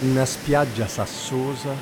Una spiaggia sassosa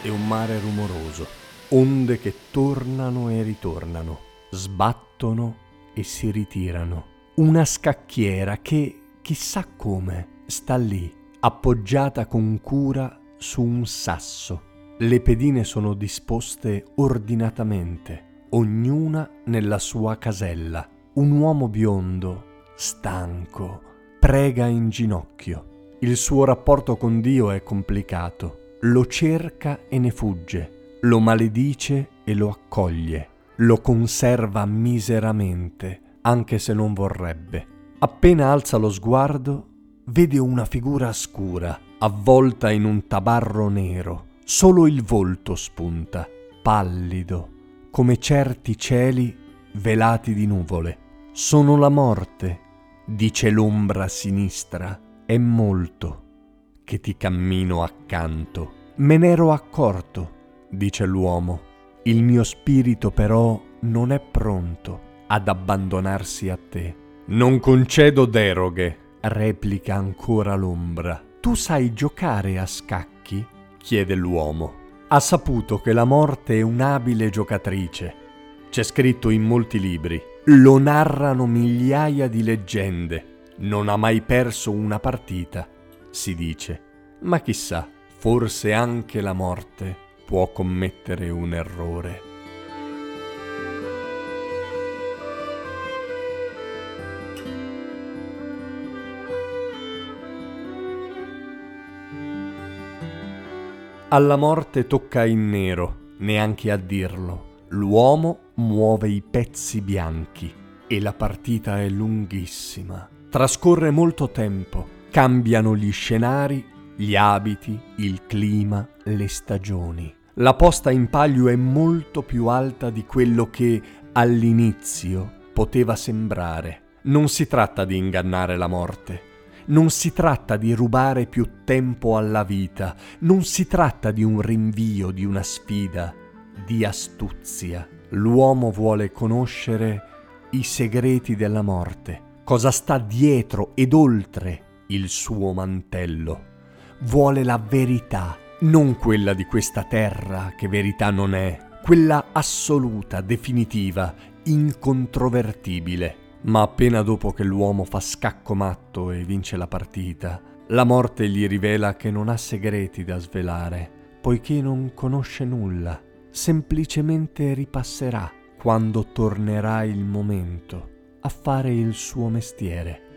e un mare rumoroso, onde che tornano e ritornano, sbattono e si ritirano. Una scacchiera che, chissà come, sta lì, appoggiata con cura su un sasso. Le pedine sono disposte ordinatamente, ognuna nella sua casella. Un uomo biondo, stanco, prega in ginocchio il suo rapporto con Dio è complicato. Lo cerca e ne fugge, lo maledice e lo accoglie, lo conserva miseramente, anche se non vorrebbe. Appena alza lo sguardo, vede una figura scura, avvolta in un tabarro nero. Solo il volto spunta, pallido, come certi cieli velati di nuvole. Sono la morte, dice l'ombra sinistra è molto che ti cammino accanto. Me n'ero accorto, dice l'uomo. Il mio spirito però non è pronto ad abbandonarsi a te. Non concedo deroghe, replica ancora l'ombra. Tu sai giocare a scacchi? chiede l'uomo. Ha saputo che la morte è un'abile giocatrice. C'è scritto in molti libri. Lo narrano migliaia di leggende non ha mai perso una partita, si dice, ma chissà, forse anche la morte può commettere un errore. Alla morte tocca in nero, neanche a dirlo. L'uomo muove i pezzi bianchi e la partita è lunghissima. Trascorre molto tempo, cambiano gli scenari, gli abiti, il clima, le stagioni. La posta in palio è molto più alta di quello che all'inizio poteva sembrare. Non si tratta di ingannare la morte, non si tratta di rubare più tempo alla vita, non si tratta di un rinvio, di una sfida, di astuzia. L'uomo vuole conoscere i segreti della morte cosa sta dietro ed oltre il suo mantello. Vuole la verità, non quella di questa terra che verità non è, quella assoluta, definitiva, incontrovertibile. Ma appena dopo che l'uomo fa scacco matto e vince la partita, la morte gli rivela che non ha segreti da svelare, poiché non conosce nulla, semplicemente ripasserà quando tornerà il momento a fare il suo mestiere.